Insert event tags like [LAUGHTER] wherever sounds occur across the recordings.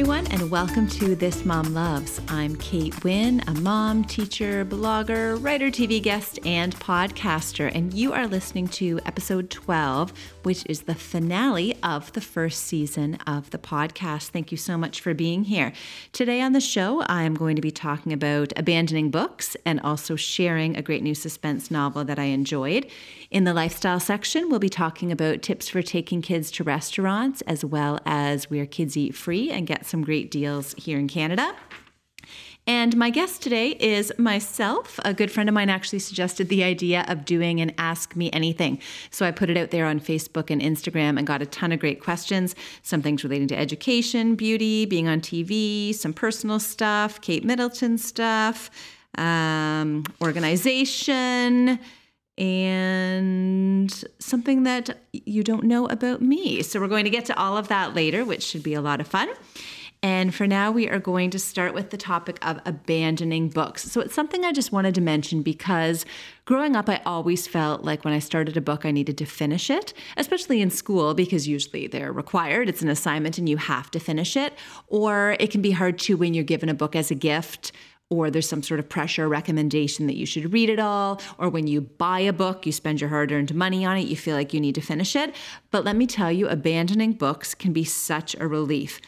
everyone, and welcome to This Mom Loves. I'm Kate Winn, a mom, teacher, blogger, writer, TV guest, and podcaster, and you are listening to episode 12, which is the finale of the first season of the podcast. Thank you so much for being here. Today on the show, I am going to be talking about abandoning books and also sharing a great new suspense novel that I enjoyed. In the lifestyle section, we'll be talking about tips for taking kids to restaurants as well as where kids eat free and get some great deals here in Canada. And my guest today is myself. A good friend of mine actually suggested the idea of doing an Ask Me Anything. So I put it out there on Facebook and Instagram and got a ton of great questions. Some things relating to education, beauty, being on TV, some personal stuff, Kate Middleton stuff, um, organization, and something that you don't know about me. So we're going to get to all of that later, which should be a lot of fun. And for now, we are going to start with the topic of abandoning books. So it's something I just wanted to mention because growing up, I always felt like when I started a book, I needed to finish it, especially in school, because usually they're required. It's an assignment and you have to finish it. Or it can be hard too when you're given a book as a gift or there's some sort of pressure recommendation that you should read it all, or when you buy a book, you spend your hard earned money on it, you feel like you need to finish it. But let me tell you, abandoning books can be such a relief.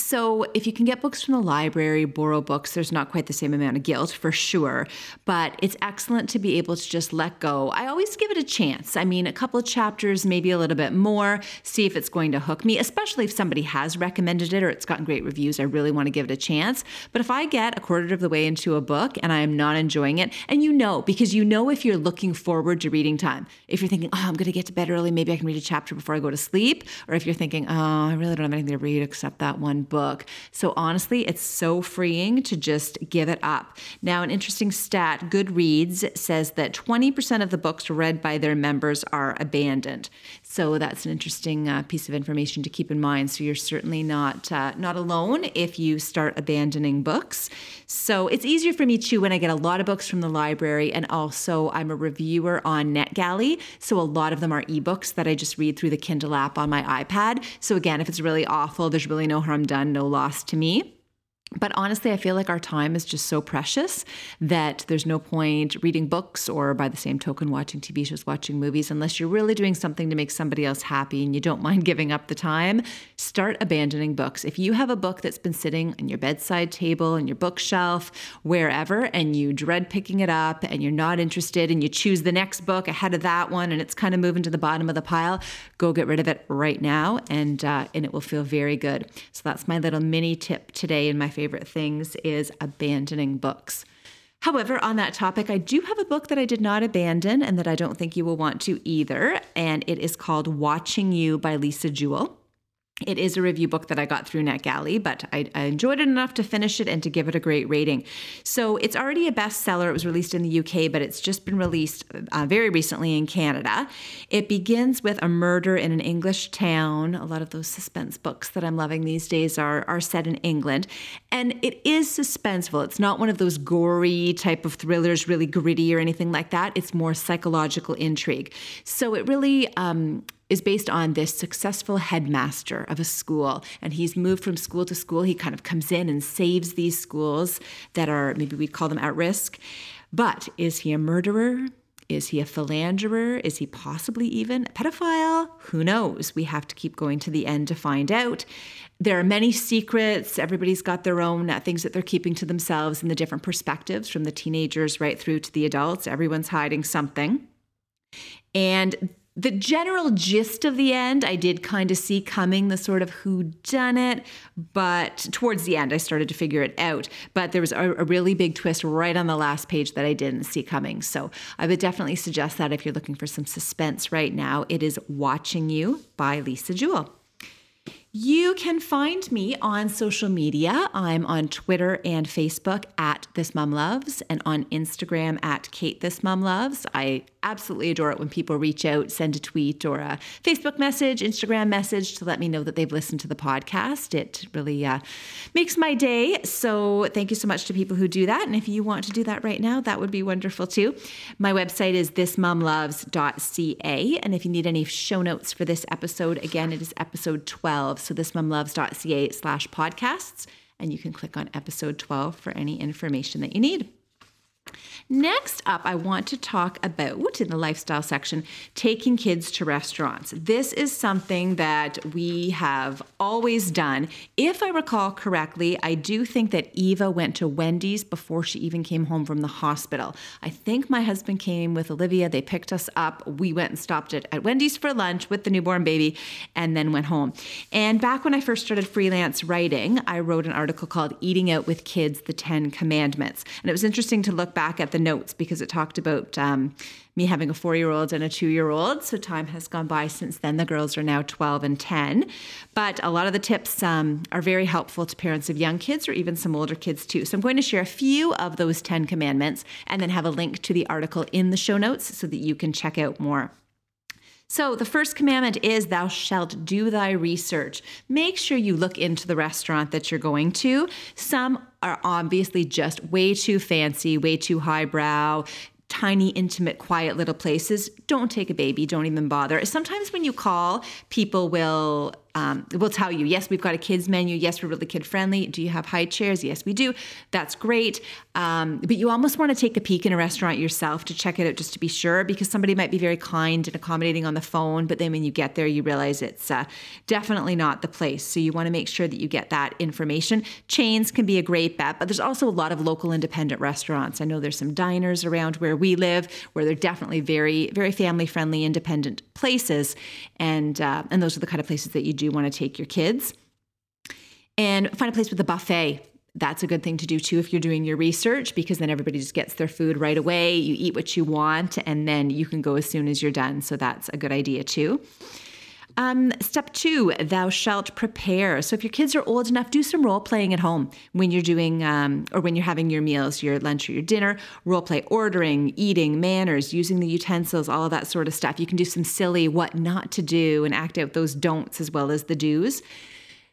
So, if you can get books from the library, borrow books, there's not quite the same amount of guilt for sure, but it's excellent to be able to just let go. I always give it a chance. I mean, a couple of chapters, maybe a little bit more, see if it's going to hook me, especially if somebody has recommended it or it's gotten great reviews. I really want to give it a chance. But if I get a quarter of the way into a book and I am not enjoying it, and you know, because you know if you're looking forward to reading time, if you're thinking, oh, I'm going to get to bed early, maybe I can read a chapter before I go to sleep, or if you're thinking, oh, I really don't have anything to read except that one book. So honestly, it's so freeing to just give it up. Now, an interesting stat Goodreads says that 20% of the books read by their members are abandoned. So that's an interesting uh, piece of information to keep in mind. So you're certainly not uh, not alone if you start abandoning books. So it's easier for me too when I get a lot of books from the library, and also I'm a reviewer on NetGalley. So a lot of them are ebooks that I just read through the Kindle app on my iPad. So again, if it's really awful, there's really no harm done, no loss to me. But honestly, I feel like our time is just so precious that there's no point reading books or, by the same token, watching TV shows, watching movies, unless you're really doing something to make somebody else happy and you don't [LAUGHS] mind giving up the time. Start abandoning books. If you have a book that's been sitting on your bedside table, on your bookshelf, wherever, and you dread picking it up and you're not interested and you choose the next book ahead of that one and it's kind of moving to the bottom of the pile, go get rid of it right now and, uh, and it will feel very good. So that's my little mini tip today in my favorite things is abandoning books. However, on that topic, I do have a book that I did not abandon and that I don't think you will want to either. And it is called Watching You by Lisa Jewell. It is a review book that I got through NetGalley, but I, I, enjoyed it enough to finish it and to give it a great rating. So it's already a bestseller. It was released in the UK, but it's just been released uh, very recently in Canada. It begins with a murder in an English town. A lot of those suspense books that I'm loving these days are, are set in England. And it is suspenseful. It's not one of those gory type of thrillers, really gritty or anything like that. It's more psychological intrigue. So it really, um, is based on this successful headmaster of a school. And he's moved from school to school. He kind of comes in and saves these schools that are maybe we'd call them at risk. But is he a murderer? Is he a philanderer? Is he possibly even a pedophile? Who knows? We have to keep going to the end to find out. There are many secrets. Everybody's got their own uh, things that they're keeping to themselves and the different perspectives from the teenagers right through to the adults. Everyone's hiding something. And the general gist of the end I did kind of see coming, the sort of who done it, but towards the end I started to figure it out. But there was a, a, really big twist right on the last page that I didn't see coming. So I would definitely suggest that if you're looking for some suspense right now, it is Watching You by Lisa Jewell. You can find me on social media. I'm on Twitter and Facebook at This Mom Loves and on Instagram at Kate This Mom Loves. I absolutely adore it when people reach out, send a tweet or a Facebook message, Instagram message to let me know that they've listened to the podcast. It really uh, makes my day. So thank you so much to people who do that. And if you want to do that right now, that would be wonderful too. My website is thismomloves.ca. And if you need any show notes for this episode, again, it is episode 12. So thismomloves.ca slash podcasts, and you can click on episode 12 for any information that you need. Next up, I want to talk about in the lifestyle section taking kids to restaurants. This is something that we have always done. If I recall correctly, I do think that Eva went to Wendy's before she even came home from the hospital. I think my husband came with Olivia. They picked us up. We went and stopped it at Wendy's for lunch with the newborn baby and then went home. And back when I first started freelance writing, I wrote an article called Eating Out with Kids The 10 Commandments. And it was interesting to look back at the notes because it talked about um, me having a four year old and a two year old. So time has gone by since then. The girls are now 12 and 10. But a lot of the tips um, are very helpful to parents of young kids or even some older kids too. So I'm going to share a few of those 10 commandments and then have a link to the article in the show notes so that you can check out more. So, the first commandment is, Thou shalt do thy research. Make sure you look into the restaurant that you're going to. Some are obviously just way too fancy, way too highbrow tiny, intimate, quiet little places, don't take a baby. Don't even bother. Sometimes when you call, people will um, will tell you, yes, we've got a kids menu. Yes, we're really kid friendly. Do you have high chairs? Yes, we do. That's great. Um, but you almost want to take a peek in a restaurant yourself to check it out just to be sure, because somebody might be very kind and accommodating on the phone, but then when you get there, you realize it's uh, definitely not the place. So you want to make sure that you get that information. Chains can be a great bet, but there's also a lot of local independent restaurants. I know there's some diners around where we live where they're definitely very, very family friendly, independent places, and uh, and those are the kind of places that you do you want to take your kids. And find a place with a buffet. That's a good thing to do too if you're doing your research because then everybody just gets their food right away. You eat what you want and then you can go as soon as you're done. So that's a good idea too. Um, step two, thou shalt prepare. So if your kids are old enough, do some role playing at home when you're doing um, or when you're having your meals, your lunch or your dinner. Role play ordering, eating, manners, using the utensils, all of that sort of stuff. You can do some silly what not to do and act out those don'ts as well as the do's.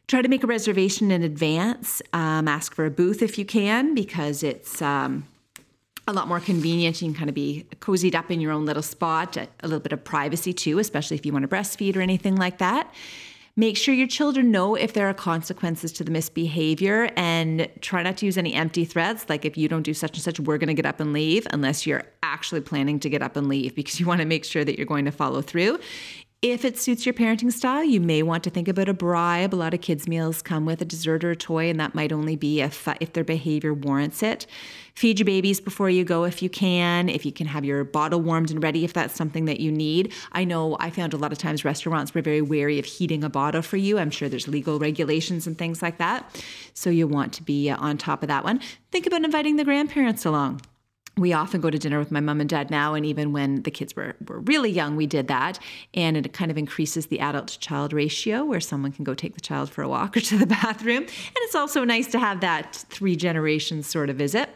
Try to make a reservation in advance. Um, ask for a booth if you can because it's um, a lot more convenient. You can kind of be cozied up in your own little spot, a, little bit of privacy too, especially if you want to breastfeed or anything like that. Make sure your children know if there are consequences to the misbehavior and try not to use any empty threats. Like, if you don't do such and such, we're going to get up and leave, unless you're actually planning to get up and leave because you want to make sure that you're going to follow through. If it suits your parenting style, you may want to think about a bribe. A lot of kids' meals come with a dessert or a toy, and that might only be if, uh, if their behavior warrants it. Feed your babies before you go if you can. If you can have your bottle warmed and ready, if that's something that you need. I know I found a lot of times restaurants were very wary of heating a bottle for you. I'm sure there's legal regulations and things like that. So you want to be uh, on top of that one. Think about inviting the grandparents along we often go to dinner with my mom and dad now and even when the kids were, were really young we did that. And it kind of increases the adult to child ratio where someone can go take the child for a walk or to the [LAUGHS] bathroom. And it's also nice to have that three generations sort of visit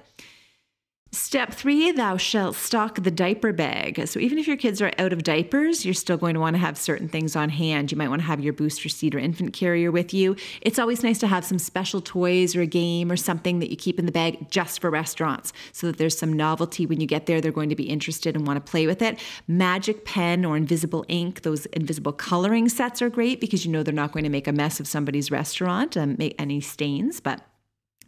Step three, thou shalt stock the diaper bag. So even if your kids are out of diapers, you're still going to want to have certain things on hand. You might want to have your booster seat or infant carrier with you. It's always nice to have some special toys or a game or something that you keep in the bag just for restaurants so that there's some novelty when you get there. They're going to be interested and want to play with it. Magic pen or invisible ink, those invisible coloring sets are great because you know they're not going to make a mess of somebody's restaurant and make any stains, but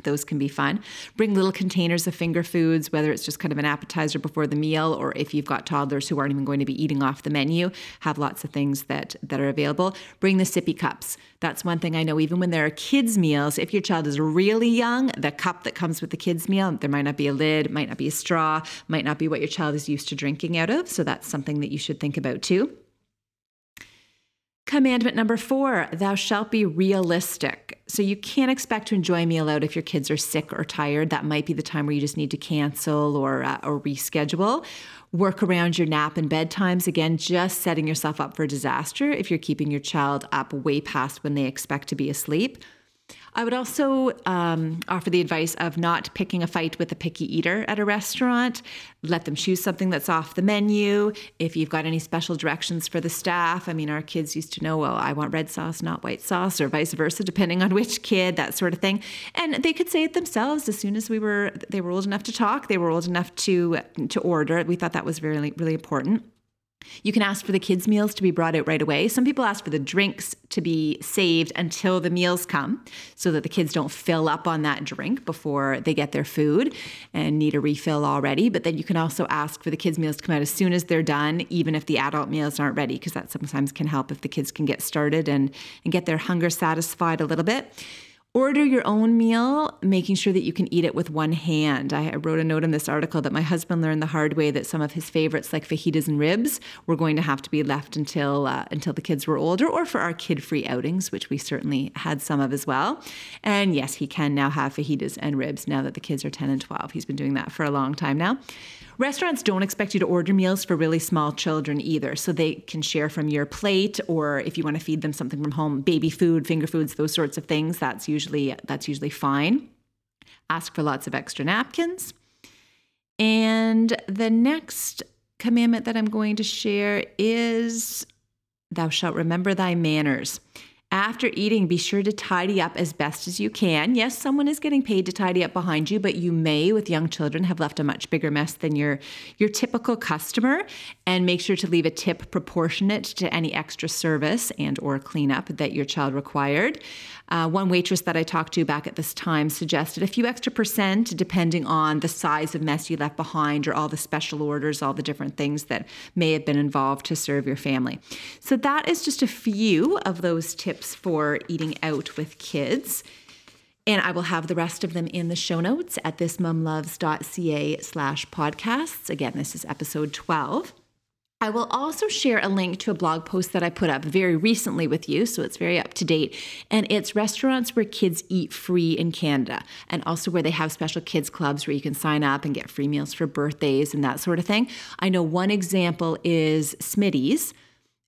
those can be fun. Bring little containers of finger foods, whether it's just kind of an appetizer before the meal or if you've got toddlers who aren't even going to be eating off the menu, have lots of things that that are available. Bring the sippy cups. That's one thing I know even when there are kids meals, if your child is really young, the cup that comes with the kids meal, there might not be a lid, might not be a straw, might not be what your child is used to drinking out of, so that's something that you should think about too. Commandment number four, thou shalt be realistic. So you can't expect to enjoy a meal out if your kids are sick or tired. That might be the time where you just need to cancel or, uh, or reschedule. Work around your nap and bedtimes. Again, just setting yourself up for disaster if you're keeping your child up way past when they expect to be asleep. I would also um, offer the advice of not picking a fight with a picky eater at a restaurant. Let them choose something that's off the menu. If you've got any special directions for the staff, I mean, our kids used to know, well, I want red sauce, not white sauce, or vice versa, depending on [LAUGHS] which kid, that sort of thing. And they could say it themselves as soon as we were they were old enough to talk. They were old enough to to order. We thought that was really really important. You can ask for the kids' meals to be brought out right away. Some people ask for the drinks to be saved until the meals come so that the kids don't fill up on that drink before they get their food and need a refill already. But then you can also ask for the kids' meals to come out as soon as they're done, even if the adult meals aren't ready, because that sometimes can help if the kids can get started and, and get their hunger satisfied a little bit. Order your own meal, making sure that you can eat it with one hand. I wrote a note in this article that my husband learned the hard way that some of his favorites, like fajitas and ribs, were going to have to be left until uh, until the kids were older, or for our kid-free outings, which we certainly had some of as well. And yes, he can now have fajitas and ribs now that the kids are 10 and 12. He's been doing that for a long time now. Restaurants don't expect you to order meals for really small children either, so they can share from your plate, or if you want to feed them something from home, baby food, finger foods, those sorts of things. That's usually that's usually fine. Ask for lots of extra napkins. And the next commandment that I'm going to share is Thou shalt remember thy manners. After eating, be sure to tidy up as best as you can. Yes, someone is getting paid to tidy up behind you, but you may, with young children, have left a much bigger mess than your, your typical customer. And make sure to leave a tip proportionate to any extra service and or cleanup that your child required. Uh, one waitress that I talked to back at this time suggested a few extra percent depending on the size of mess you left behind or all the special orders, all the different things that may have been involved to serve your family. So, that is just a few of those tips for eating out with kids. And I will have the rest of them in the show notes at thismomloves.ca slash podcasts. Again, this is episode 12. I will also share a link to a blog post that I put up very recently with you, so it's very up to date. And it's restaurants where kids eat free in Canada, and also where they have special kids clubs where you can sign up and get free meals for birthdays and that sort of thing. I know one example is Smitty's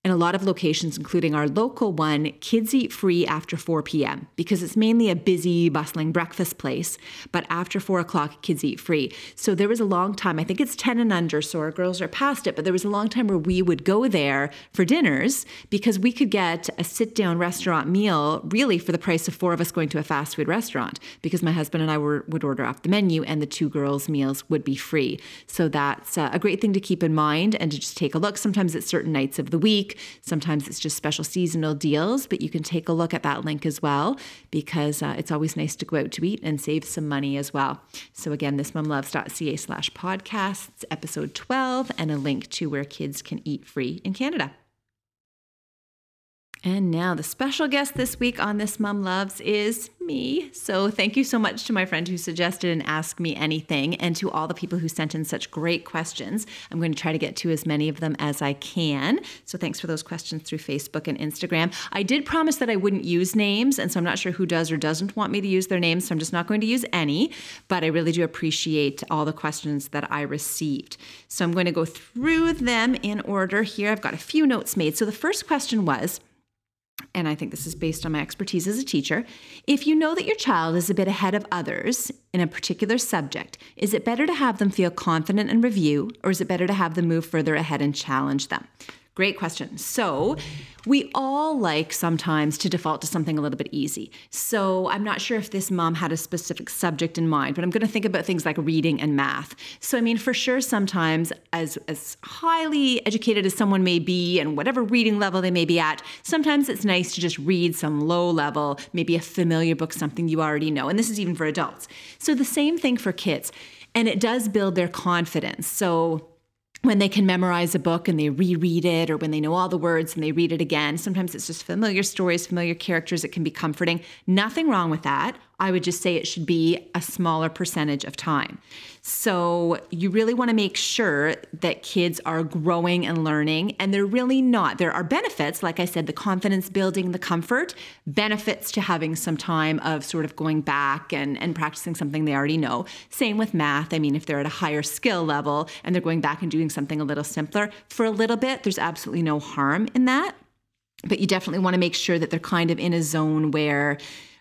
in a lot of locations, including our local one, kids eat free after 4 p.m. because it's mainly a busy, bustling breakfast place. But after 4 o'clock, kids eat free. So there was a long time, I think it's 10 and under, so our girls are past it, but there was a long time where we would go there for dinners because we could get a sit down restaurant meal really for the price of four of us going to a fast food restaurant because my husband and I were, would order off the menu and the two girls' meals would be free. So that's uh, a great thing to keep in mind and to just take a look. Sometimes it's certain nights of the week Sometimes it's just special seasonal deals, but you can take a look at that link as well because uh, it's always nice to go out to eat and save some money as well. So again, thismomloves.ca slash podcasts, episode 12, and a link to where kids can eat free in Canada. And now the special guest this week on This Mom Loves is me. So thank you so much to my friend who suggested and asked me anything, and to all the people who sent in such great questions. I'm going to try to get to as many of them as I can. So thanks for those questions through Facebook and Instagram. I did promise that I wouldn't use names, and so I'm not sure who does or doesn't want me to use their names, so I'm just not going to use any. But I really do appreciate all the questions that I received. So I'm going to go through them in order here. I've got a few notes made. So the first question was, and I think this is based on my expertise as a teacher, if you know that your child is a bit ahead of others in a particular subject, is it better to have them feel confident and review, or is it better to have them move further ahead and challenge them? Great question. So, we all like sometimes to default to something a little bit easy. So, I'm not sure if this mom had a specific subject in mind, but I'm going to think about things like reading and math. So, I mean, for sure, sometimes as as highly educated as someone may be and whatever reading level they may be at, sometimes it's nice to just read some low level, maybe a familiar book, something you already know. And this is even for adults. So, the same thing for kids. And it does build their confidence. So, when they can memorize a book and they reread it, or when they know all the words and they read it again. Sometimes it's just familiar stories, familiar characters. It can be comforting. Nothing wrong with that. I would just say it should be a smaller percentage of time. So you really want to make sure that kids are growing and learning, and they're really not. There are benefits, like I said, the confidence building, the comfort, benefits to having some time of sort of going back and, and practicing something they already know. Same with math. I mean, if they're at a higher skill level and they're going back and doing something a little simpler for a little bit, there's absolutely no harm in that. But you definitely want to make sure that they're kind of in a zone where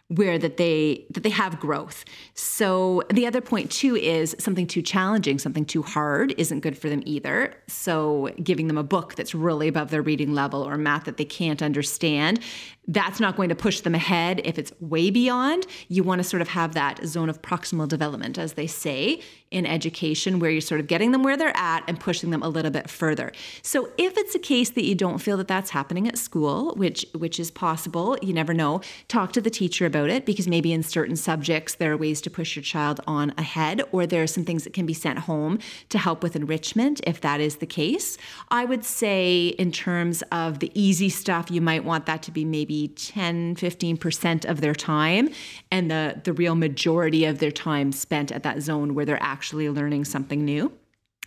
where that they that they have growth. So the other point too is something too challenging, something too hard isn't good for them either. So giving them a book that's really above their reading level or math that they can't understand, that's not going to push them ahead if it's way beyond. You want to sort of have that zone of proximal development as they say in education where you're sort of getting them where they're at and pushing them a little bit further. So if it's a case that you don't feel that that's happening at school, which which is possible, you never know, talk to the teacher about it because maybe in certain subjects there are ways to push your child on ahead or there are some things that can be sent home to help with enrichment if that is the case. I would say in terms of the easy stuff you might want that to be maybe 10 15% of their time and the the real majority of their time spent at that zone where they're actually learning something new.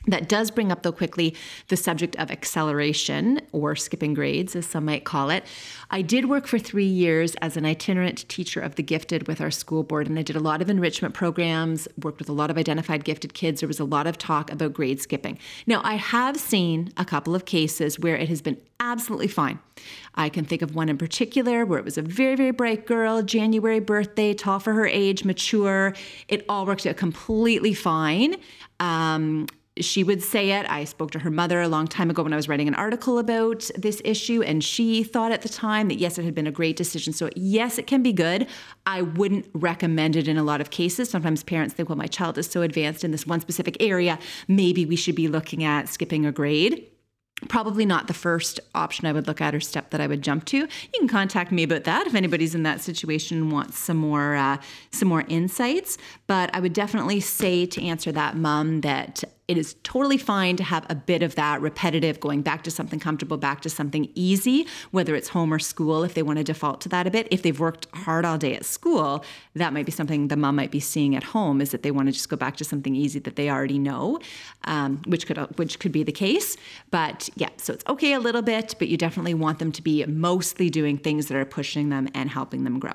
That does bring up, though, quickly the subject of acceleration or skipping grades, as some might call it. I did work for three years as an itinerant teacher of the gifted with our school board, and I did a lot of enrichment programs, worked with a lot of identified gifted kids. There was a lot of talk about grade skipping. Now, I have seen a couple of cases where it has been absolutely fine. I can think of one in particular where it was a very, very bright girl, January birthday, tall for her age, mature. It all worked out completely fine. Um, she would say it. I spoke to her mother a long time ago when I was writing an article about this issue, and she thought at the time that yes, it had been a great decision. So, yes, it can be good. I wouldn't recommend it in a lot of cases. Sometimes parents think, well, my child is so advanced in this one specific area, maybe we should be looking at skipping a grade probably not the first option I would look at or step that I would jump to. You can contact me about that if anybody's in that situation and wants some more uh, some more insights. But I would definitely say to answer that, mom, that it is totally fine to have a bit of that repetitive going back to something comfortable, back to something easy, whether it's home or school, if they want to default to that a bit. If they've worked hard all day at school, that might be something the mom might be seeing at home is that they want to just go back to something easy that they already know, um, which could which could be the case. But yeah, so it's okay a little bit, but you definitely want them to be mostly doing things that are pushing them and helping them grow.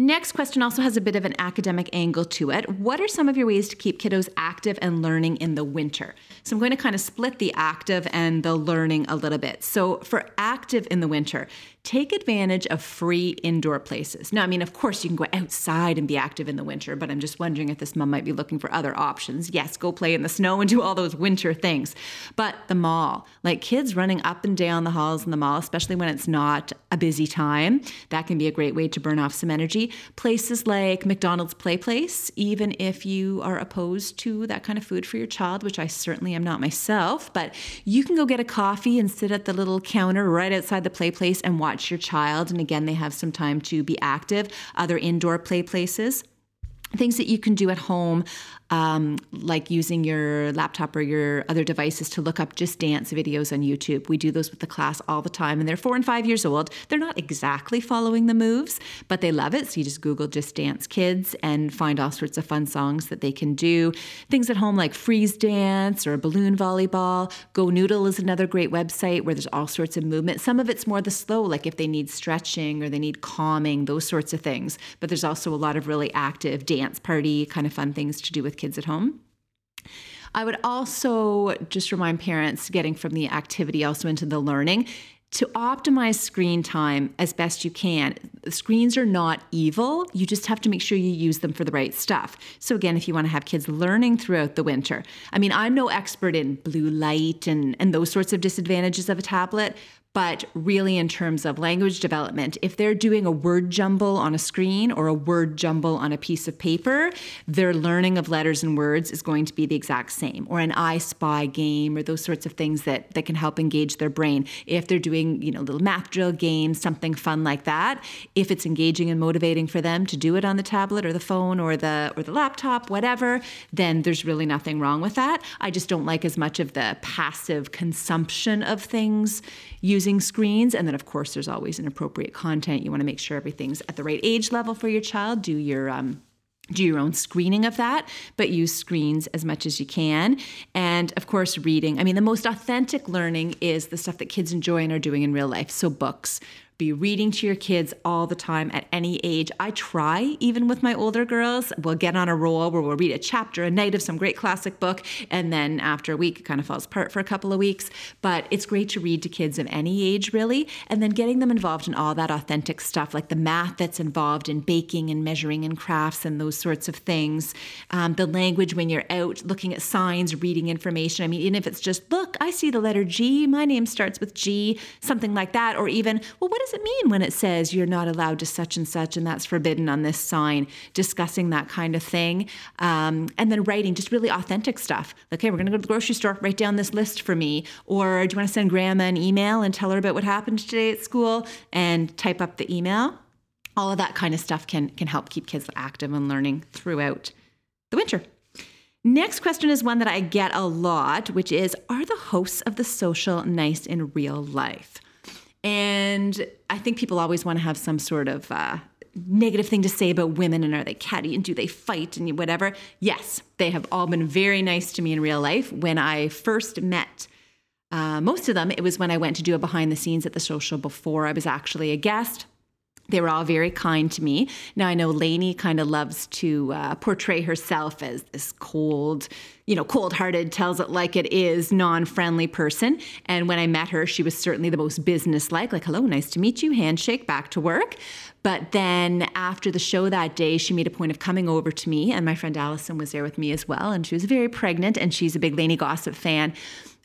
Next question also has a bit of an academic angle to it. What are some of your ways to keep kiddos active and learning in the winter? So I'm going to kind of split the active and the learning a little bit. So for active in the winter, take advantage of free indoor places. Now, I mean, of course, you can go outside and be active in the winter, but I'm just wondering if this mom might be looking for other options. Yes, go play in the snow and do all those winter things. But the mall, like kids running up and down the halls in the mall, especially when it's not a busy time, that can be a great way to burn off some energy. Places like McDonald's Play Place, even if you are opposed to that kind of food for your child, which I certainly am not myself, but you can go get a coffee and sit at the little counter right outside the play place and watch watch your child. And again, they have some time to be active. Other indoor play places things that you can do at home um, like using your laptop or your other devices to look up just dance videos on YouTube. We do those with the class all the time, and they're four and five years old. They're not exactly following the moves, but they love it. So you just Google just dance kids and find all sorts of fun songs that they can do. Things at home like freeze dance or balloon volleyball. Go Noodle is another great website where there's all sorts of movement. Some of it's more the slow, like if they need stretching or they need calming, those sorts of things. But there's also a lot of really active dance party kind of fun things to do with kids at home. I would also just remind parents getting from the activity also into the learning to optimize screen time as best you can. Screens are not evil. You just have to make sure you use them for the right stuff. So, again, if you want to have kids learning throughout the winter, I mean, I'm no expert in blue light and, and those sorts of disadvantages of a tablet, but really in terms of language development if they're doing a word jumble on a screen or a word jumble on a piece of paper their learning of letters and words is going to be the exact same. Or an i spy game or those sorts of things that that can help engage their brain. If they're doing you know little math drill games something fun like that if it's engaging and motivating for them to do it on the tablet or the phone or the or the laptop whatever then there's really nothing wrong with that. I just don't like as much of the passive consumption of things using screens. And then, of course, there's always inappropriate content. You want to make sure everything's at the right age level for your child. Do your um, do your own screening of that, but use screens as much as you can. And of course, reading. I mean, the most authentic learning is the stuff that kids enjoy and are doing in real life. So, books, be reading to your kids all the time at any age. I try, even with my older girls, we'll get on a roll where we'll read a chapter a night of some great classic book, and then after a week, it kind of falls apart for a couple of weeks. But it's great to read to kids of any age, really, and then getting them involved in all that authentic stuff, like the math that's involved in baking and measuring and crafts and those sorts of things. Um, the language when you're out looking at signs, reading information. I mean, even if it's just, look, I see the letter G, my name starts with G, something like that, or even, well, what does does it mean when it says you're not allowed to such and such and that's forbidden on this sign? Discussing that kind of thing. Um, and then writing just really authentic stuff. Okay, we're going to go to the grocery store, write down this list for me. Or do you want to send grandma an email and tell her about what happened today at school and type up the email? All of that kind of stuff can, can help keep kids active and learning throughout the winter. Next question is one that I get a lot, which is Are the hosts of the social nice in real life? And I think people always want to have some sort of uh, negative thing to say about women and are they catty and do they fight and whatever. Yes, they have all been very nice to me in real life. When I first met uh, most of them, it was when I went to do a behind the scenes at the social before I was actually a guest. They were all very kind to me. Now I know Lainey kind of loves to uh, portray herself as this cold, you know, cold-hearted, tells it like it is, non-friendly person. And when I met her, she was certainly the most business-like, like, "Hello, nice to meet you," handshake, back to work. But then after the show that day, she made a point of coming over to me, and my friend Allison was there with me as well, and she was very pregnant, and she's a big Lainey Gossip fan.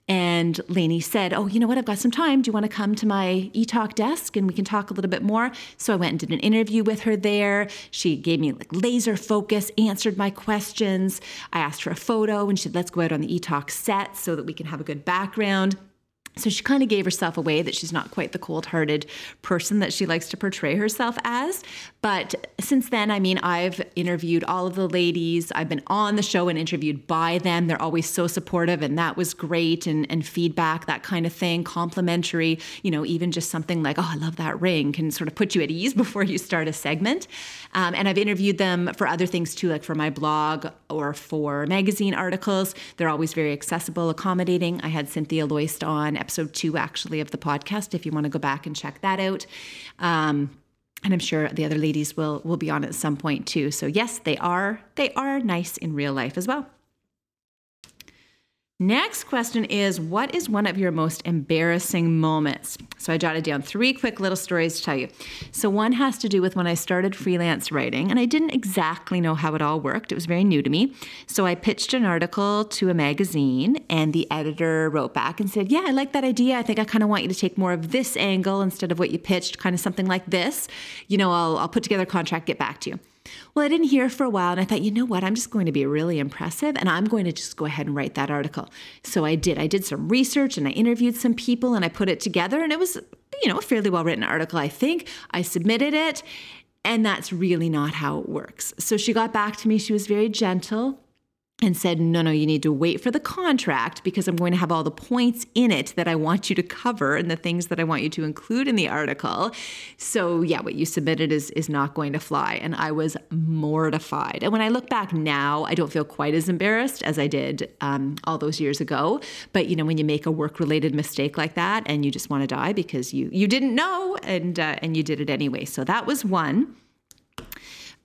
And Lainey said, Oh, you know what? I've got some time. Do you want to come to my eTalk desk and we can talk a little bit more? So I went and did an interview with her there. She gave me like laser focus, answered my questions. I asked for a photo and she said, Let's go out on the eTalk set so that we can have a good background. So she kind of gave herself away that she's not quite the cold hearted person that she likes to portray herself as. But since then, I mean, I've interviewed all of the ladies. I've been on the show and interviewed by them. They're always so supportive, and that was great. And, and feedback, that kind of thing, complimentary, you know, even just something like, oh, I love that ring can sort of put you at ease [LAUGHS] before you start a segment. Um, and I've interviewed them for other things too, like for my blog or for magazine articles. They're always very accessible, accommodating. I had Cynthia Loyst on episode two, actually, of the podcast, if you want to go back and check that out. Um, and I'm sure the other ladies will will be on at some point too. So yes, they are they are nice in real life as well. Next question is What is one of your most embarrassing moments? So I jotted down three quick little stories to tell you. So one has to do with when I started freelance writing, and I didn't exactly know how it all worked. It was very new to me. So I pitched an article to a magazine, and the editor wrote back and said, Yeah, I like that idea. I think I kind of want you to take more of this angle instead of what you pitched, kind of something like this. You know, I'll, I'll put together a contract, get back to you. Well, I didn't hear for a while, and I thought, you know what? I'm just going to be really impressive, and I'm going to just go ahead and write that article. So I did. I did some research, and I interviewed some people, and I put it together, and it was, you know, a fairly well written article, I think. I submitted it, and that's really not how it works. So she got back to me. She was very gentle and said, No, no, you need to wait for the contract because I'm going to have all the points in it that I want you to cover and the things that I want you to include in the article. So, yeah, what you submitted is, is not going to fly. And I was mortified. And when I look back now, I don't feel quite as embarrassed as I did um, all those years ago. But, you know, when you make a work related mistake like that and you just want to die because you, you didn't know and, uh, and you did it anyway. So, that was one.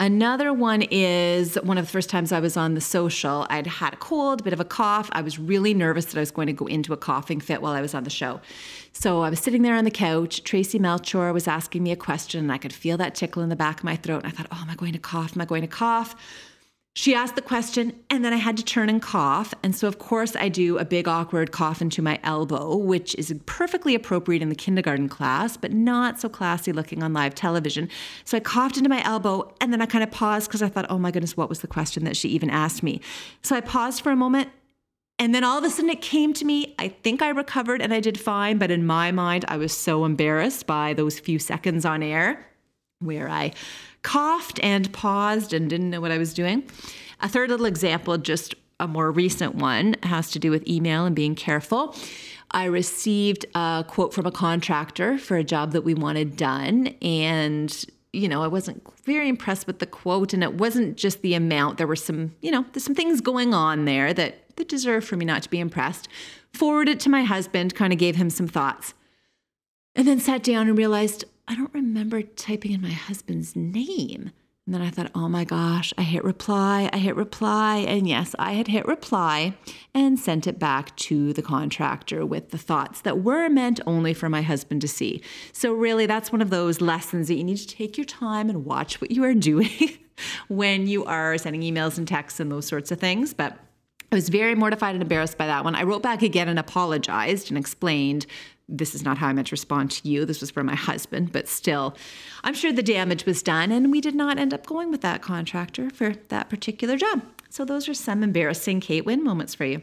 Another one is one of the first times I was on the social. I'd had a cold, a bit of a cough. I was really nervous that I was going to go into a coughing fit while I was on the show. So I was sitting there on the couch. Traci Melchor was asking me a question, and I could feel that tickle in the back of my throat. And I thought, oh, am I going to cough? Am I going to cough? She asked the question, and then I had to turn and cough. And so, of course, I do a big awkward cough into my elbow, which is perfectly appropriate in the kindergarten class, but not so classy looking on live television. So I coughed into my elbow, and then I kind of paused because I thought, oh my goodness, what was the question that she even asked me? So I paused for a moment, and then all of a sudden it came to me. I think I recovered and I did fine, but in my mind, I was so embarrassed by those few seconds on air where I coughed and paused and didn't know what I was doing. A third little example, just a more recent one, has to do with email and being careful. I received a quote from a contractor for a job that we wanted done. And, you know, I wasn't very impressed with the quote. And it wasn't just the amount, there were some, you know, there's some things going on there that, that deserve for me not to be impressed. Forwarded it to my husband, kind of gave him some thoughts. And then sat down and realized I don't remember typing in my husband's name. And then I thought, oh my gosh, I hit reply, I hit reply. And yes, I had hit reply and sent it back to the contractor with the thoughts that were meant only for my husband to see. So, really, that's one of those lessons that you need to take your time and watch what you are [LAUGHS] doing when you are sending emails and texts and those sorts of things. But I was very mortified and embarrassed by that one. I wrote back again and apologized and explained this is not how I meant to respond to you. This was for my [LAUGHS] husband, but still, I'm sure the damage was done, and we did not end up going with that contractor for that particular job. So, those are some embarrassing Kate Winn moments for you.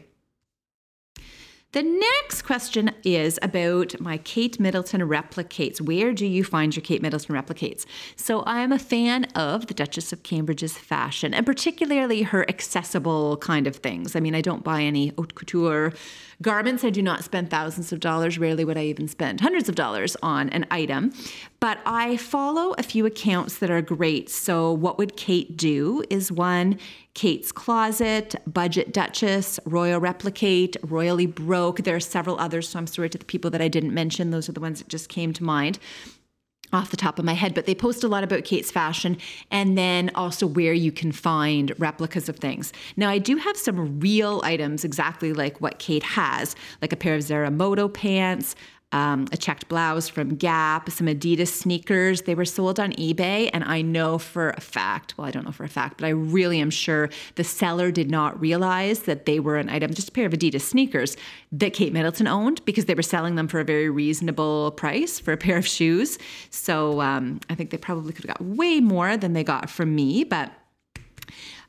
The next question is about my Kate Middleton replicates. Where do you find your Kate Middleton replicates? So I am a fan of the Duchess of Cambridge's fashion and particularly her accessible kind of things. I mean, I don't buy any haute couture garments. I do not spend thousands of dollars. Rarely would I even spend hundreds of dollars on an item. But I follow a few accounts that are great. So, what would Kate do is one Kate's Closet, Budget Duchess, Royal Replicate, Royally Broke. There are several others, so I'm sorry to the people that I didn't mention. Those are the ones that just came to mind off the top of my head, but they post a lot about Kate's fashion and then also where you can find replicas of things. Now, I do have some real items exactly like what Kate has, like a pair of Zaramoto pants, um, a checked blouse from Gap, some Adidas sneakers. They were sold on eBay, and I know for a fact, well, I don't know for a fact, but I really am sure the seller did not realize that they were an item, just a pair of Adidas sneakers that Kate Middleton owned because they were selling them for a very reasonable price for a pair of shoes. So um, I think they probably could have got way more than they got from me, but.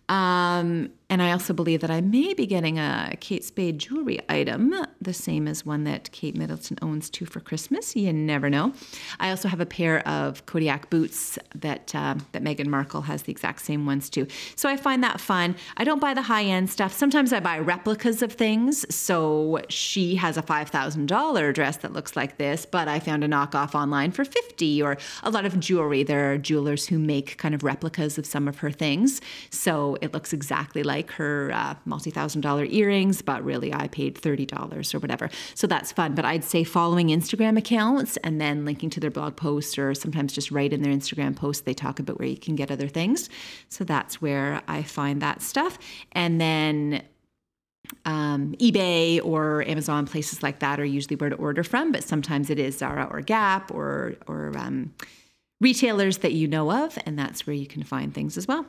Um, and I also believe that I may be getting a Kate Spade jewelry item, the same as one that Kate Middleton owns too for Christmas. You never know. I also have a pair of Kodiak boots that uh, that Meghan Markle has the exact same ones too. So I find that fun. I don't buy the high end stuff. Sometimes I buy replicas of things. So she has a five thousand dollar dress that looks like this, but I found a knockoff online for fifty. Or a lot of jewelry. There are jewelers who make kind of replicas of some of her things, so it looks exactly like like her uh, multi thousand dollar earrings, but really I paid $30 or whatever. So that's fun. But I'd say following Instagram accounts and then linking to their blog posts, or sometimes just write in their Instagram post, they talk about where you can get other things. So that's where I find that stuff. And then um, eBay or Amazon, places like that are usually where to order from, but sometimes it is Zara or Gap or, or um, retailers that you know of, and that's where you can find things as well.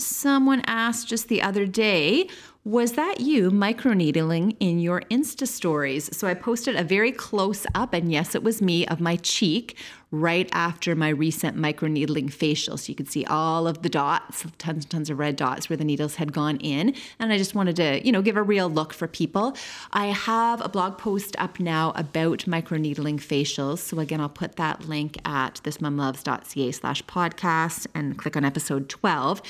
Someone asked just the other day, was that you microneedling in your Insta stories? So I posted a very close up, and yes, it was me, of my cheek right after my recent microneedling facial. So you could see all of the dots, tons and tons of red dots where the needles had gone in. And I just wanted to, you know, give a real look for people. I have a blog post up now about microneedling facials. So again, I'll put that link at thismomloves.ca slash podcast and click on episode 12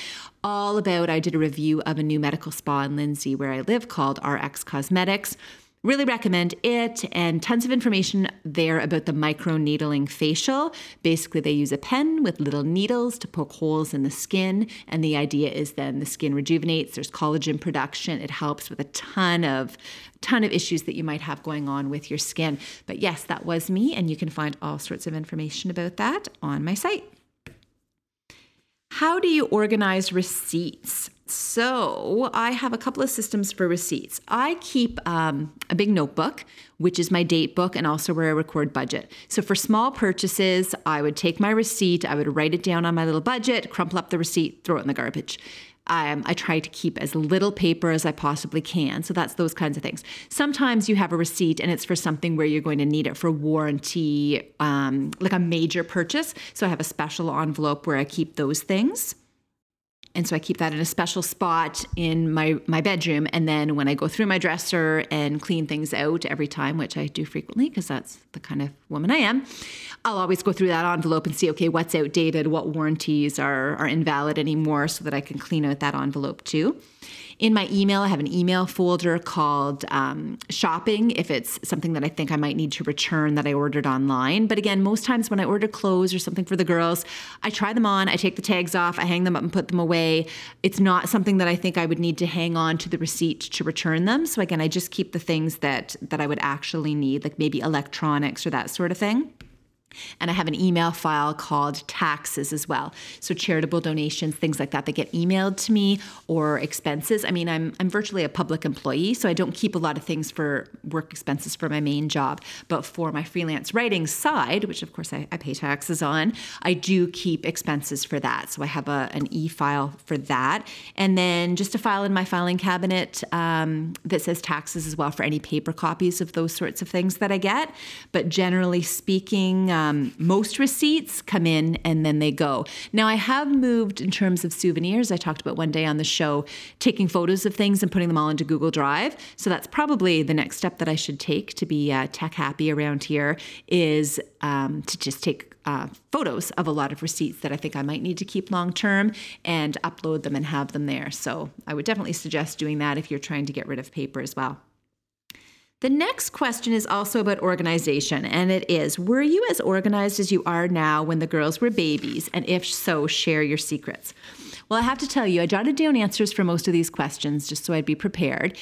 all about I did a review of a new medical spa in Lindsay where I live called RX Cosmetics. Really recommend it and tons of information there about the micro needling facial. Basically, they use a pen with little needles to poke holes in the skin, and the idea is then the skin rejuvenates. There's collagen production. It helps with a ton of ton of issues that you might have going on with your skin. But yes, that was me, and you can find all sorts of information about that on my site. How do you organize receipts? So, I have a couple of systems for receipts. I keep um, a big notebook, which is my date book and also where I record budget. So, for small purchases, I would take my receipt, I would write it down on my little budget, crumple up the receipt, throw it in the garbage um, I try to keep as little paper as I possibly can. So that's those kinds of things. Sometimes you have a receipt and it's for something where you're going to need it for warranty, um, like a major purchase. So I have a special envelope where I keep those things and so I keep that in a special spot in my my bedroom. And then when I go through my dresser and clean things out every time, which I do frequently because that's the kind of woman I am, I'll always go through that envelope and see okay what's outdated, what warranties are are invalid anymore, so that I can clean out that envelope too. In my email, I have an email folder called um, shopping if it's something that I think I might need to return that I ordered online. But again, most times when I order clothes or something for the girls, I try them on, I take the tags off, I hang them up and put them away. It's not something that I think I would need to hang on to the receipt to return them. So again, I just keep the things that that I would actually need, like maybe electronics or that sort of thing. And I have an email file called taxes as well. So charitable donations, things like that that get emailed to me or expenses. I mean, I'm I'm virtually a public employee, so I don't keep a lot of things for work expenses for my main job. But for my freelance writing side, which of course I, I pay taxes on, I do keep expenses for that. So I have a, an e-file for that. And then just a file in my filing cabinet um, that says taxes as well for any paper copies of those sorts of things that I get. But generally speaking, um, most receipts come in and then they go. Now, I have moved in terms of souvenirs. I talked about one day on the show taking photos of things and putting them all into Google Drive. So that's probably the next step that I should take to be uh, tech happy around here is um, to just take uh, photos of a lot of receipts that I think I might need to keep long term and upload them and have them there. So I would definitely suggest doing that if you're trying to get rid of paper as well. The next question is also about organization, and it is Were you as organized as you are now when the girls were babies? And if so, share your secrets. Well, I have to tell you, I jotted down answers for most of these questions just so I'd be prepared.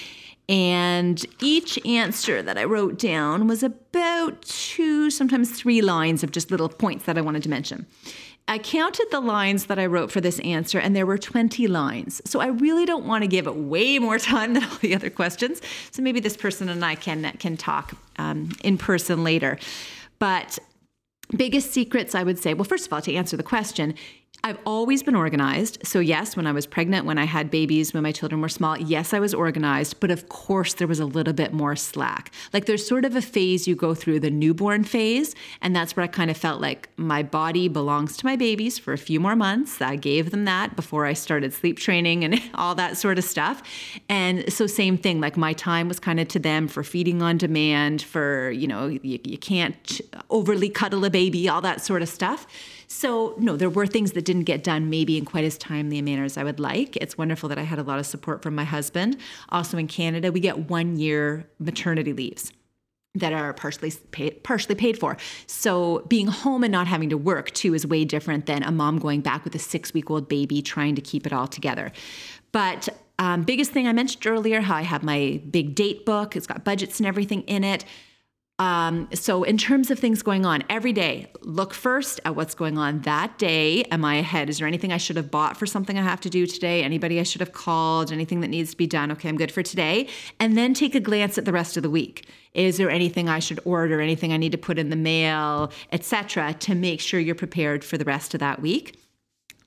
And each answer that I wrote down was about two, sometimes three lines of just little points that I wanted to mention. I counted the lines that I wrote for this answer, and there were 20 lines. So I really don't want to give it way more time [LAUGHS] than all the other questions. So maybe this person and I can can talk um, in person later. But biggest secrets, I would say. Well, first of all, to answer the question, I've always been organized. So, yes, when I was pregnant, when I had babies, when my children were small, yes, I was organized. But of course, there was a little bit more slack. Like there's sort of a phase you go through, the newborn phase. And that's where I kind of felt like my body belongs to my babies for a few more months. I gave them that before I started sleep training and [LAUGHS] all that sort of stuff. And so, same thing, like my time was kind of to them for feeding on demand, for, you know, you, you can't overly cuddle a baby, all that sort of stuff. So, no, there were things that didn't get done maybe in quite as timely a manner as I would like. It's wonderful that I had a lot of support from my husband. Also, in Canada, we get one year maternity leaves that are partially paid, partially paid for. So being home and not having to work too is way different than a mom going back with a six week old baby trying to keep it all together. But um, biggest thing I mentioned earlier, how I have my big date book. It's got budgets and everything in it. Um, so, in terms of things going on every day, look first at what's going on that day. Am I ahead? Is there anything I should have bought for something I have to do today? Anybody I should have called? Anything that needs to be done? Okay, I'm good for today. And then take a glance at the rest of the week. Is there anything I should order? Anything I need to put in the mail, etc., to make sure you're prepared for the rest of that week?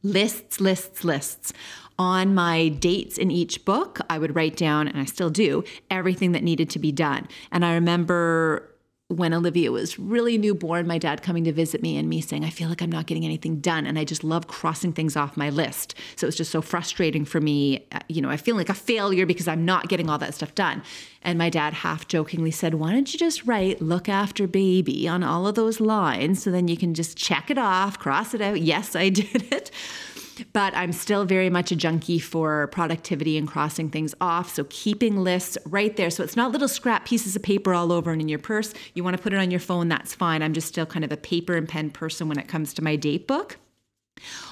Lists, lists, lists on my dates in each book, I would write down, and I still do, everything that needed to be done. And I remember when Olivia was really newborn, my dad coming to visit me and me saying, I feel like I'm not getting anything done. And I just love crossing things off my list. So it's just so frustrating for me. Uh, you know, I feel like a failure because I'm not getting all that stuff done. And my dad half jokingly said, Why don't you just write look after baby on all of those lines so then you can just check it off, cross it out? Yes, I [LAUGHS] did it but I'm still very much a junkie for productivity and crossing things off. So keeping lists right there. So it's not little scrap pieces of paper all over and in your purse. You want to put it on your phone, that's fine. I'm just still kind of a paper and pen person when it comes to my date book.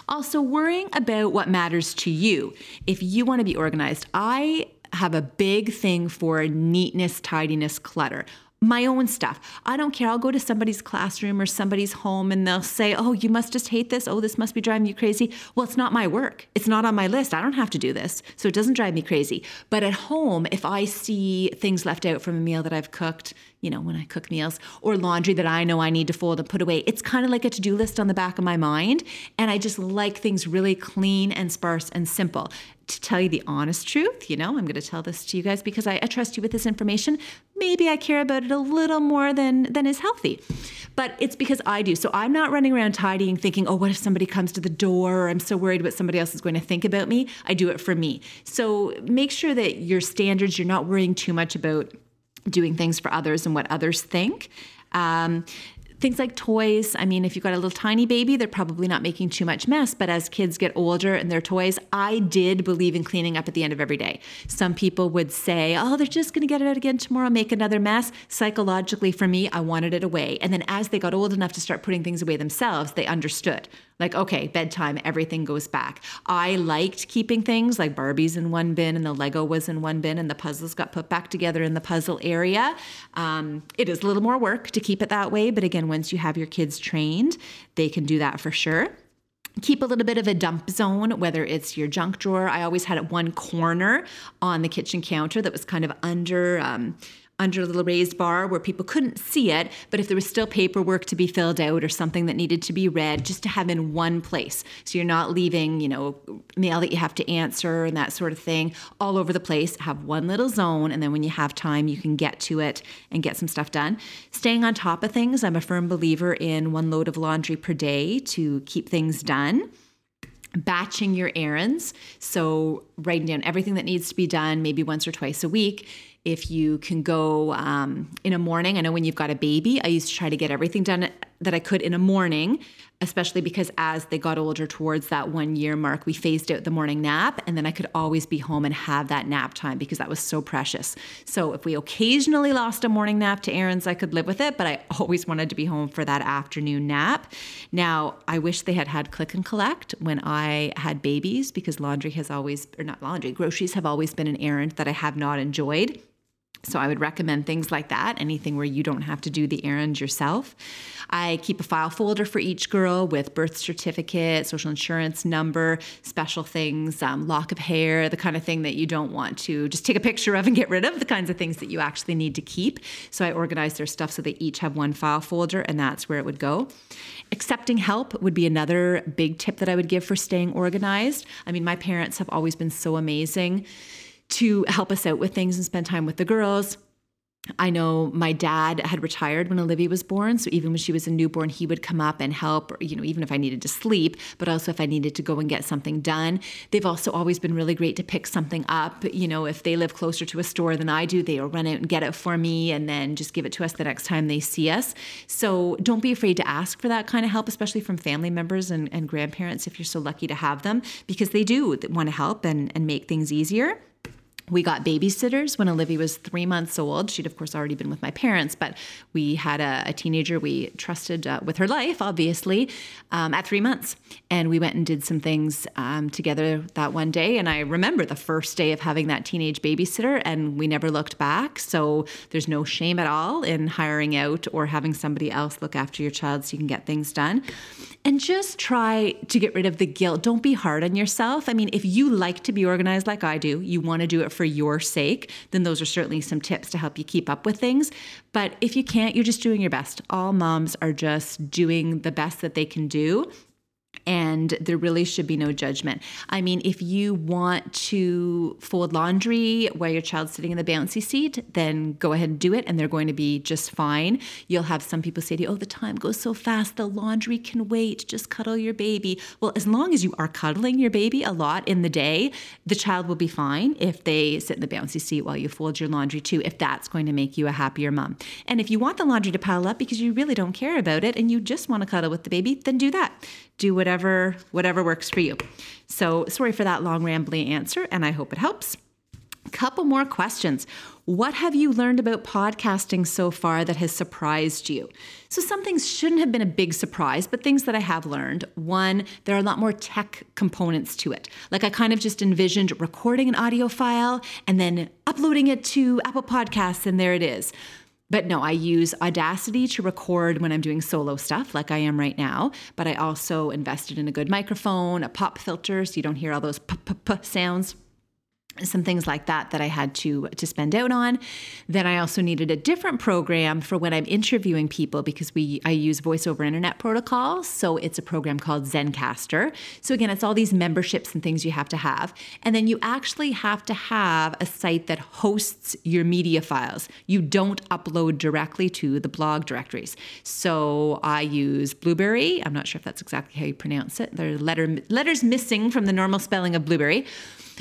Also, worrying about what matters to you. If you want to be organized, I have a big thing for neatness, tidiness, clutter my own stuff. I don't care. I'll go to somebody's classroom or somebody's home and they'll say, Oh, you must just hate this. Oh, this must be driving you crazy. Well, it's not my work. It's not on my list. I don't have to do this. So it doesn't drive me crazy. But at home, if I see things left out from a meal that I've cooked, you know, when I cook meals or laundry that I know I need to fold and put away. It's kind of like a to do list on the back of my mind. And I just like things really clean and sparse and simple. To tell you the honest truth, you know, I'm going to tell this to you guys because I, I trust you with this information. Maybe I care about it a little more than than is healthy, but it's because I do. So I'm not running around tidying, thinking, "Oh, what if somebody comes to the door?" Or I'm so worried what somebody else is going to think about me. I do it for me. So make sure that your standards, you're not worrying too much about doing things for others and what others think. Um, things like toys. I mean, if you've got a little tiny baby, they're probably not making too much mess. But as kids get older and their toys, I did believe in cleaning up at the end of every day. Some people would say, oh, they're just going to get it out again tomorrow, make another mess. Psychologically, for me, I wanted it away. And then as they got old enough to start putting things away themselves, they understood. Like, okay, bedtime, everything goes back. I liked keeping things like Barbies in one bin and the Lego was in one bin and the puzzles got put back together in the puzzle area. Um, it is a little more work to keep it that way, but again, once you have your kids trained, they can do that for sure keep a little bit of a dump zone, whether it's your junk drawer. I always had it one corner on the kitchen counter that was kind of under um, under a little raised bar where people couldn't see it, but if there was still paperwork to be filled out or something that needed to be read, just to have in one place. So you're not leaving, you know, mail that you have to answer and that sort of thing all over the place. Have one little zone, and then when you have time, you can get to it and get some stuff done. Staying on top of things, I'm a firm believer in one load of laundry per day to keep things done batching your errands. So, writing down everything that needs to be done, maybe once or twice a week, if you can go um, in a morning. I know when you've got a baby, I used to try to get everything done that I could in a morning, especially because as they got older towards that one year mark, we phased out the morning nap. And then I could always be home and have that nap time because that was so precious. So if we occasionally lost a morning nap to errands, I could live with it, but I [LAUGHS] always wanted to be home for that afternoon nap. Now, I wish they had had click and collect when I had babies because laundry has always, or not laundry, groceries have always been an errand that I have not enjoyed. So I would recommend things like that, anything where you don't have to do the errand yourself. I keep a file folder for each girl with birth certificate, social insurance number, special things, um, lock of hair, the kind of thing that you don't want to just take a picture of and get rid of, the kinds of things that you actually need to keep. So I organize their stuff so they each have one file folder, and that's where it would go. Accepting help would be another big tip that I would give for staying organized. I mean, my parents have always been so amazing to help us out with things and spend time with the girls. I know my dad had retired when Olivia was born, so even when she was a newborn, he would come up and help, you know, even if I needed to sleep, but also if I needed to go and get something done. They've also always been really great to pick something up. You know, if they live closer to a store than I do, they'll run out and get it for me and then just give it to us the next time they see us. So don't be afraid to ask for that kind of help, especially from family members and, and grandparents if you're so lucky to have them, because they do want to help and, and make things easier we got babysitters when Olivia was three months old. She'd, of course, already been with my parents, but we had a, a teenager we trusted uh, with her life, obviously, um, at three months. And we went and did some things um, together that one day. And I remember the first day of having that teenage babysitter, and we never looked back. So there's no shame at all in hiring out or having somebody else look after your child so you can get things done. And just try to get rid of the guilt. Don't be hard on yourself. I mean, if you like to be organized like I do, you want to do it for your sake, then those are certainly some tips to help you keep up with things. But if you can't, you're just doing your best. All moms are just doing the best that they can do and there really should be no judgment. I mean, if you want to fold laundry while your child's sitting in the bouncy seat, then go ahead and do it, and they're going to be just fine. You'll have some people say to you, Oh, the time goes so fast, the laundry can wait, just cuddle your baby. Well, as long as you are cuddling your baby a lot in the day, the child will be fine if they sit in the bouncy seat while you fold your laundry too, if that's going to make you a happier mom. And if you want the laundry to pile up because you really don't care about it and you just want to cuddle with the baby, then do that. Do whatever whatever whatever works for you. So sorry for that long rambling answer and I hope it helps. Couple more questions. What have you learned about podcasting so far that has surprised you? So, some things shouldn't have been a big surprise, but things that I have learned. One, there are a lot more tech components to it. Like, I kind of just envisioned recording an audio file and then uploading it to Apple Podcasts, and there it is. But no, I use Audacity to record when I'm doing solo stuff like I am right now. But I also invested in a good microphone, a pop filter so you don't hear all those p p p sounds some things like that that I had to to spend out on. Then I also needed a different program for when I'm interviewing people because we I use voice over internet protocol. So it's a program called Zencastr. So again, it's all these memberships and things you have to have. And then you actually have to have a site that hosts your media files. You don't upload directly to the blog directories. So I use Blueberry. I'm not sure if that's exactly how you pronounce it. There are letter, letters missing from the normal spelling of Blubrry.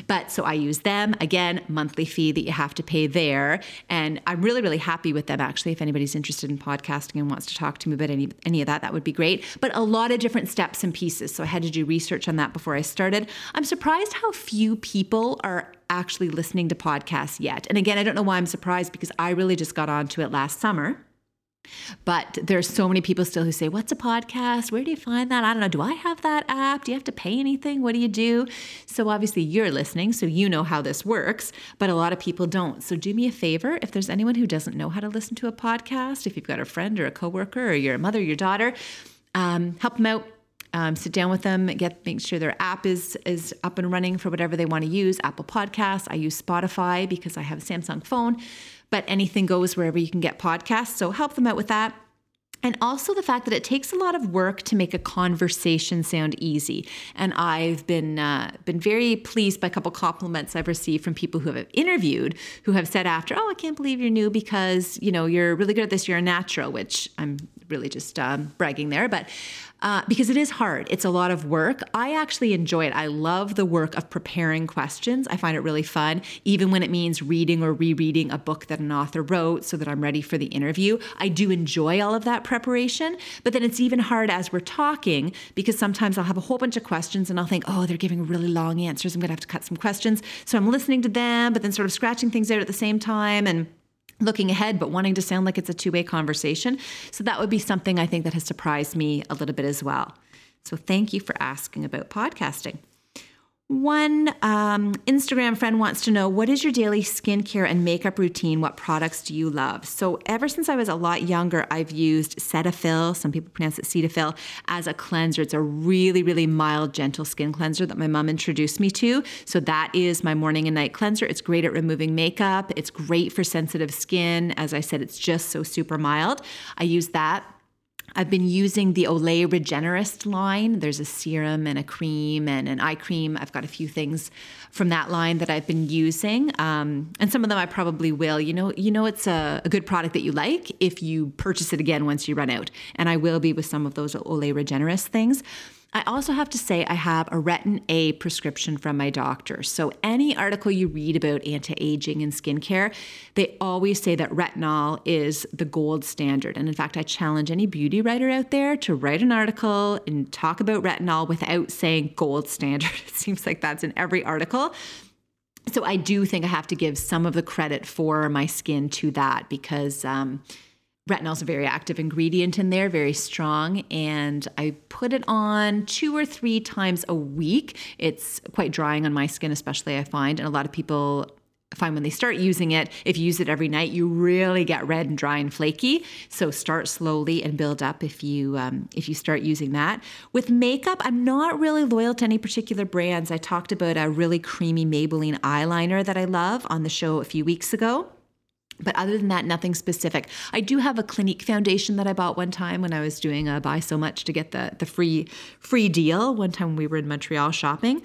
But so I use them. Again, monthly fee that you have to pay there. And I'm really, really happy with them actually. If anybody's interested in podcasting and wants to talk to me about any, any of that, that would be great. But a lot of different steps and pieces. So I had to do research on that before I started. I'm surprised how few people are actually listening to podcasts yet. And again, I don't know why I'm surprised because I really just got onto it last summer. But there's so many people still who say, What's a podcast? Where do you find that? I don't know. Do I have that app? Do you have to pay anything? What do you do? So obviously you're listening, so you know how this works, but a lot of people don't. So do me a favor if there's anyone who doesn't know how to listen to a podcast, if you've got a friend or a coworker or your mother, your daughter, um, help them out. Um, sit down with them, get make sure their app is is up and running for whatever they want to use. Apple Podcasts. I use Spotify because I have a Samsung phone but anything goes wherever you can get podcasts. So help them out with that. And also the fact that it takes a lot of work to make a conversation sound easy. And I've been uh, been very pleased by a couple compliments I've received from people who have interviewed who have said after, "Oh, I can't believe you're new because you know you're really good at this. You're a natural," which I'm really just um, bragging there, but uh, because it is hard. It's a lot of work. I actually enjoy it. I love the work of preparing questions. I find it really fun, even when it means reading or rereading a book that an author wrote so that I'm ready for the interview. I do enjoy all of that preparation, but then it's even hard as we're talking because sometimes I'll have a whole bunch of questions and I'll think, oh, they're giving really long answers. I'm going to have to cut some questions. So I'm listening to them, but then sort of scratching things out at the same time. And looking ahead, but wanting to sound like it's a two way conversation. So that would be something I think that has surprised me a little bit as well. So thank you for asking about podcasting. One um, Instagram friend wants to know what is your daily skincare and makeup routine? What products do you love? So, ever since I was a lot younger, I've used Cetaphil, some people pronounce it Cetaphil, as a cleanser. It's a really, really mild, gentle skin cleanser that my mom introduced me to. So, that is my morning and night cleanser. It's great at removing makeup, it's great for sensitive skin. As I said, it's just so super mild. I use that I've been using the Olay Regenerist line. There's a serum and a cream and an eye cream. I've got a few things from that line that I've been using, um, and some of them I probably will. You know, you know, it's a, a, good product that you like if you purchase it again once you run out, and I will be with some of those Olay Regenerist things. I also have to say I have a Retin A prescription from my doctor. So any article you read about anti-aging and skincare, they always say that retinol is the gold standard. And in fact, I challenge any beauty writer out there to write an article and talk about retinol without saying gold standard. [LAUGHS] It seems like that's in every article. So I do think I have to give some of the credit for my skin to that because um, retinol is a very active ingredient in there, very strong. And I put it on two or three times a week. It's quite drying on my skin, especially I find. And a lot of people find when they start using it, if you use it every night, you really get red and dry and flaky. So start slowly and build up if you um, if you start using that. With makeup, I'm not really loyal to any particular brands. I talked about a really creamy Maybelline eyeliner that I love on the show a few weeks ago. But other than that, nothing specific. I do have a Clinique foundation that I bought one time when I was doing a buy so much to get the the free free deal. One time we were in Montreal shopping.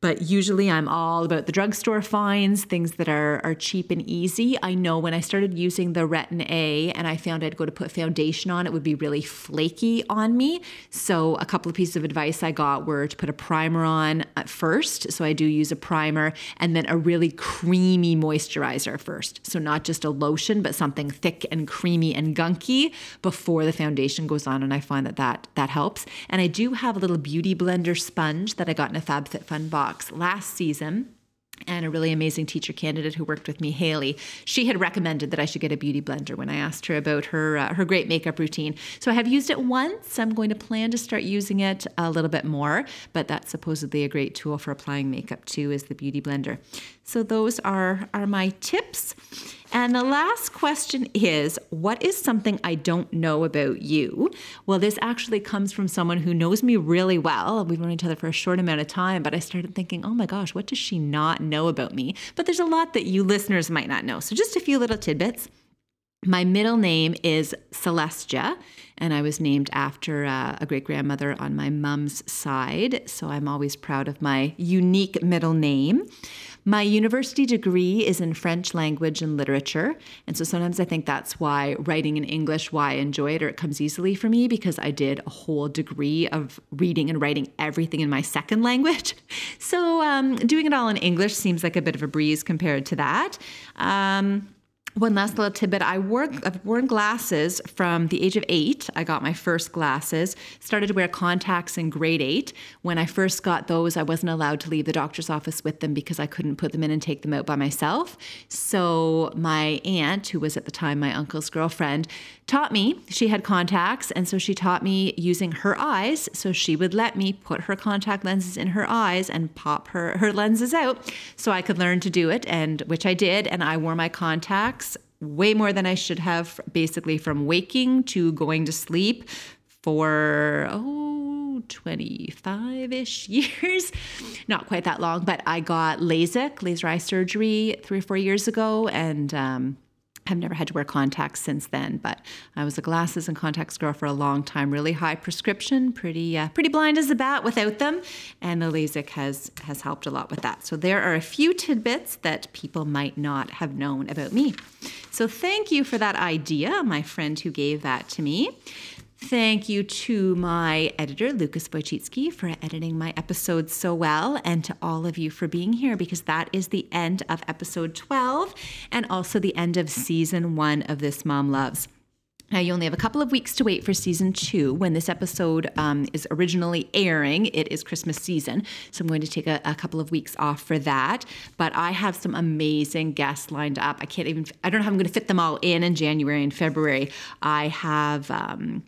But usually I'm all about the drugstore finds, things that are, are cheap and easy. I know when I started using the Retin A and I found I'd go to put foundation on, it would be really flaky on me. So a couple of pieces of advice I got were to put a primer on first. So I do use a primer and then a really creamy moisturizer first. So not just a lotion, but something thick and creamy and gunky before the foundation goes on. And I find that that, that helps. And I do have a little beauty blender sponge that I got in a FabFitFun box last season and a really amazing teacher candidate who worked with me, Haley. She had recommended that I should get a beauty blender when I asked her about her uh, her great makeup routine. So I have used it once. I'm going to plan to start using it a little bit more, but that's supposedly a great tool for applying makeup too is the beauty blender. So those are are my tips. And the last question is What is something I don't know about you? Well, this actually comes from someone who knows me really well. We've known each other for a short amount of time, but I started thinking, oh my gosh, what does she not know about me? But there's a lot that you listeners might not know. So just a few little tidbits. My middle name is Celestia, and I was named after uh, a great grandmother on my mom's side. So I'm always proud of my unique middle name. My university degree is in French language and literature. And so sometimes I think that's why writing in English, why I enjoy it or it comes easily for me because I did a whole degree of reading and writing everything in my second language. [LAUGHS] So um, doing it all in English seems like a bit of a breeze compared to that. Um, one last little tidbit I wore I've worn glasses from the age of eight. I got my first glasses. Started to wear contacts in grade eight. When I first got those, I wasn't allowed to leave the doctor's office with them because I couldn't put them in and take them out by myself. So my aunt, who was at the time my uncle's girlfriend, taught me. She had contacts, and so she taught me using her eyes. So she would let me put her contact lenses in her eyes and pop her her lenses out, so I could learn to do it, and which I did. And I wore my contacts way more than I should have, basically from waking to going to sleep for, oh, 25 ish [LAUGHS] years. Not quite that long, but I got LASIK, laser eye surgery, three or four years ago. And, um, I've never had to wear contacts since then, but I was a glasses and contacts girl for a long time. Really high prescription, pretty uh, pretty blind as a bat without them, and the LASIK has has helped a lot with that. So there are a few tidbits that people might not have known about me. So thank you for that idea, my friend who gave that to me. Thank you to my editor, Lucas Wojcicki, for editing my episodes so well, and to all of you for being here because that is the end of episode 12 and also the end of season one of This Mom Loves. Now, you only have a couple of weeks to wait for season two. When this episode um, is originally airing, it is Christmas season. So I'm going to take a, a, couple of weeks off for that. But I have some amazing guests lined up. I can't even, I don't know how I'm going to fit them all in in January and February. I have, um,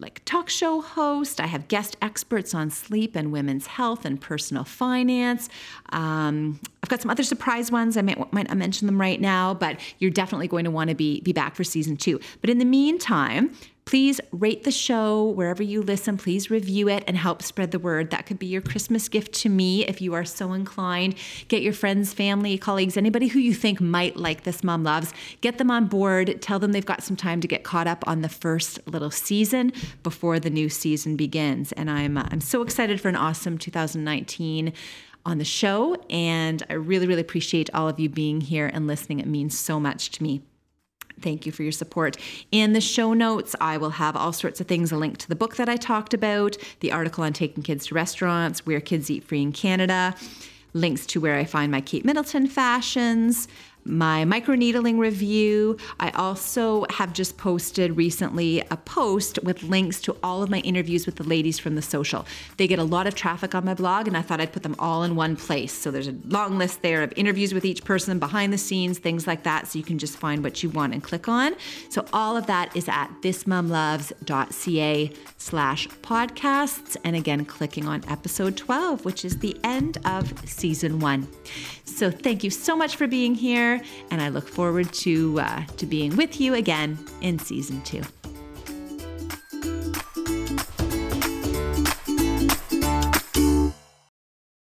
like talk show host. I have guest experts on sleep and women's health and personal finance. Um, I've got some other surprise ones. I might, might not mention them right now, but you're definitely going to want to be be back for season two. But in the meantime, Please rate the show wherever you listen. Please review it and help spread the word. That could be your Christmas gift to me if you are so inclined. Get your friends, family, colleagues, anybody who you think might like this Mom Loves, get them on board. Tell them they've got some time to get caught up on the first little season before the new season begins. And I'm uh, I'm so excited for an awesome 2019 on the show. And I really, really appreciate all of you being here and listening. It means so much to me. Thank you for your support. In the show notes, I will have all sorts of things a link to the book that I talked about, the article on taking kids to restaurants, where kids eat free in Canada, links to where I find my Kate Middleton fashions, my microneedling review. I also have just posted recently a post with links to all of my interviews with the ladies from the social. They get a lot of traffic on my blog, and I thought I'd put them all in one place. So there's a long list there of interviews with each person, behind the scenes, things like that. So you can just find what you want and click on. So all of that is at thismomloves.ca slash podcasts. And again, clicking on episode 12, which is the end of season one. So thank you so much for being here, and I look forward to uh, to being with you again in season two.